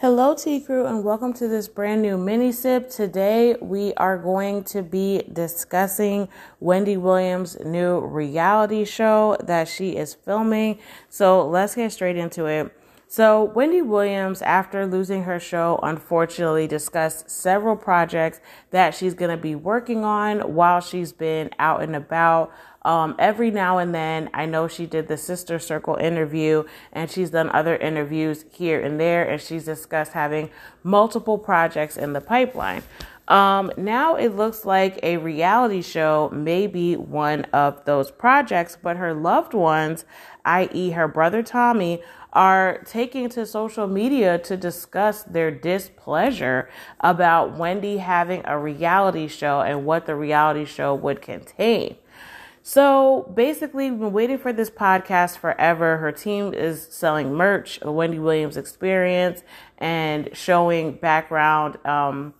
Hello, Tea Crew, and welcome to this brand new mini sip. Today, we are going to be discussing Wendy Williams' new reality show that she is filming. So, let's get straight into it. So, Wendy Williams, after losing her show, unfortunately discussed several projects that she's going to be working on while she's been out and about. Um, every now and then, I know she did the Sister Circle interview and she's done other interviews here and there, and she's discussed having multiple projects in the pipeline. Um, now it looks like a reality show may be one of those projects, but her loved ones, i.e., her brother Tommy, are taking to social media to discuss their displeasure about Wendy having a reality show and what the reality show would contain. So basically, we've been waiting for this podcast forever. Her team is selling merch, a Wendy Williams experience, and showing background um,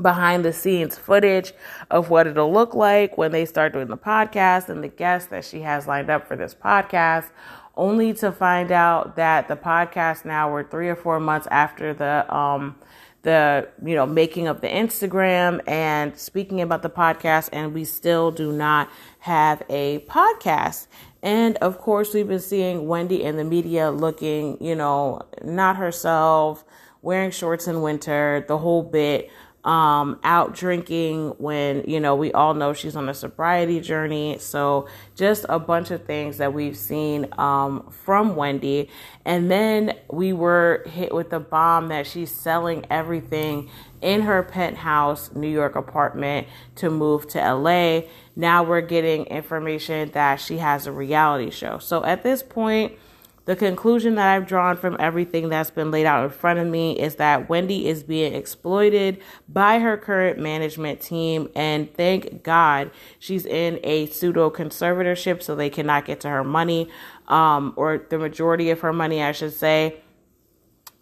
behind the scenes footage of what it'll look like when they start doing the podcast and the guests that she has lined up for this podcast only to find out that the podcast now we're three or four months after the um the you know making of the Instagram and speaking about the podcast and we still do not have a podcast. And of course we've been seeing Wendy in the media looking, you know, not herself, wearing shorts in winter, the whole bit um, out drinking when, you know, we all know she's on a sobriety journey. So just a bunch of things that we've seen um, from Wendy. And then we were hit with the bomb that she's selling everything in her penthouse New York apartment to move to LA. Now we're getting information that she has a reality show. So at this point, the conclusion that I've drawn from everything that's been laid out in front of me is that Wendy is being exploited by her current management team, and thank God she's in a pseudo conservatorship so they cannot get to her money, um, or the majority of her money, I should say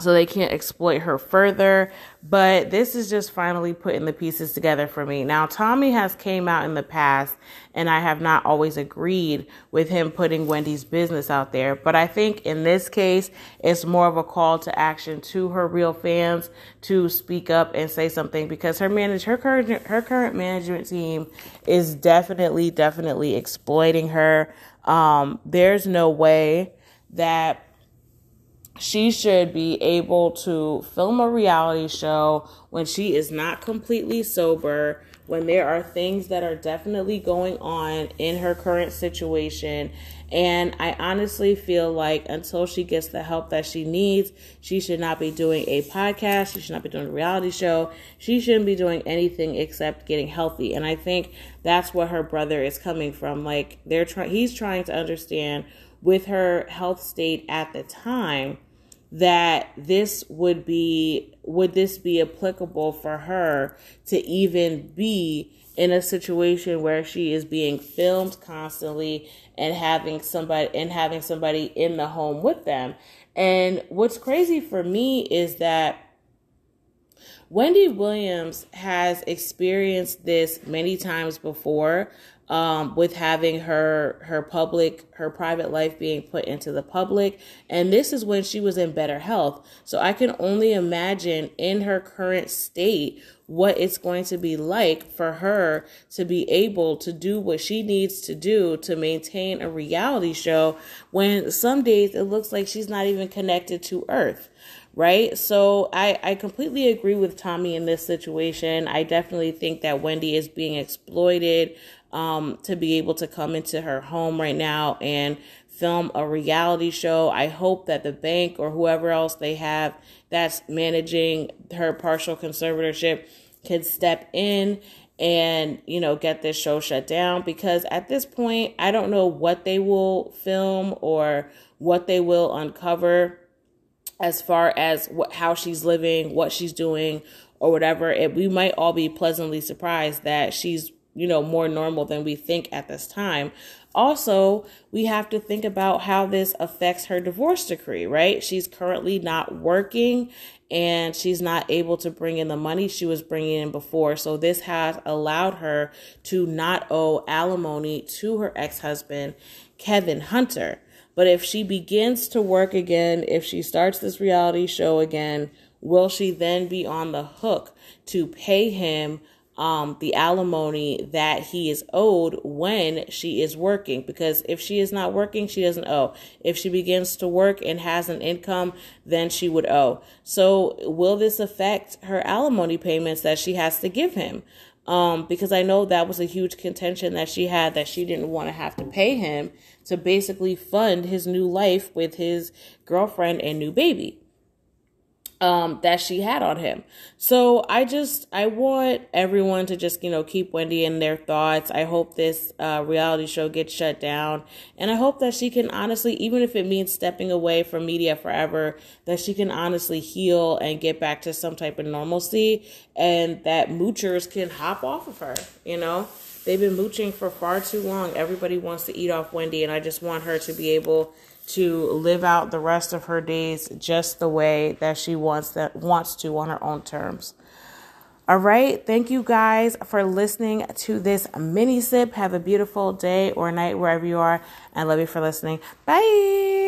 so they can't exploit her further. But this is just finally putting the pieces together for me. Now tommy has came out in the past and i have not always agreed with him putting wendy's business out there. But i think in this case it's more of a call to action to her real fans to speak up and say something because her manage her current her current management team is definitely definitely exploiting her. Um, there's no way that she should be able to film a reality show when she is not completely sober, when there are things that are definitely going on in her current situation. And I honestly feel like until she gets the help that she needs, she should not be doing a podcast. She should not be doing a reality show. She shouldn't be doing anything except getting healthy. And I think that's where her brother is coming from. Like they're trying, he's trying to understand with her health state at the time that this would be would this be applicable for her to even be in a situation where she is being filmed constantly and having somebody and having somebody in the home with them? And what's crazy for me is that Wendy Williams has experienced this many times before um, with having her her public her private life being put into the public and this is when she was in better health so i can only imagine in her current state what it's going to be like for her to be able to do what she needs to do to maintain a reality show when some days it looks like she's not even connected to earth right? So I, I completely agree with Tommy in this situation. I definitely think that Wendy is being exploited um, to be able to come into her home right now and film a reality show. I hope that the bank or whoever else they have that's managing her partial conservatorship can step in and you know get this show shut down because at this point I don't know what they will film or what they will uncover as far as what how she's living, what she's doing or whatever. We might all be pleasantly surprised that she's you know, more normal than we think at this time. Also, we have to think about how this affects her divorce decree, right? She's currently not working and she's not able to bring in the money she was bringing in before. So, this has allowed her to not owe alimony to her ex husband, Kevin Hunter. But if she begins to work again, if she starts this reality show again, will she then be on the hook to pay him um, the alimony that he is owed when she is working. Because if she is not working, she doesn't owe. If she begins to work and has an income, then she would owe. So, will this affect her alimony payments that she has to give him? Um, because I know that was a huge contention that she had that she didn't want to have to pay him to basically fund his new life with his girlfriend and new baby um, that she had on him. So I just I want everyone to just you know keep Wendy in their thoughts. I hope this uh, reality show gets shut down, and I hope that she can honestly, even if it means stepping away from media forever, that she can honestly heal and get back to some type of normalcy, and that moochers can hop off of her. You know. They've been mooching for far too long. Everybody wants to eat off Wendy, and I just want her to be able to live out the rest of her days just the way that she wants that wants to on her own terms. All right, thank you guys for listening to this mini sip. Have a beautiful day or night wherever you are. I love you for listening. Bye.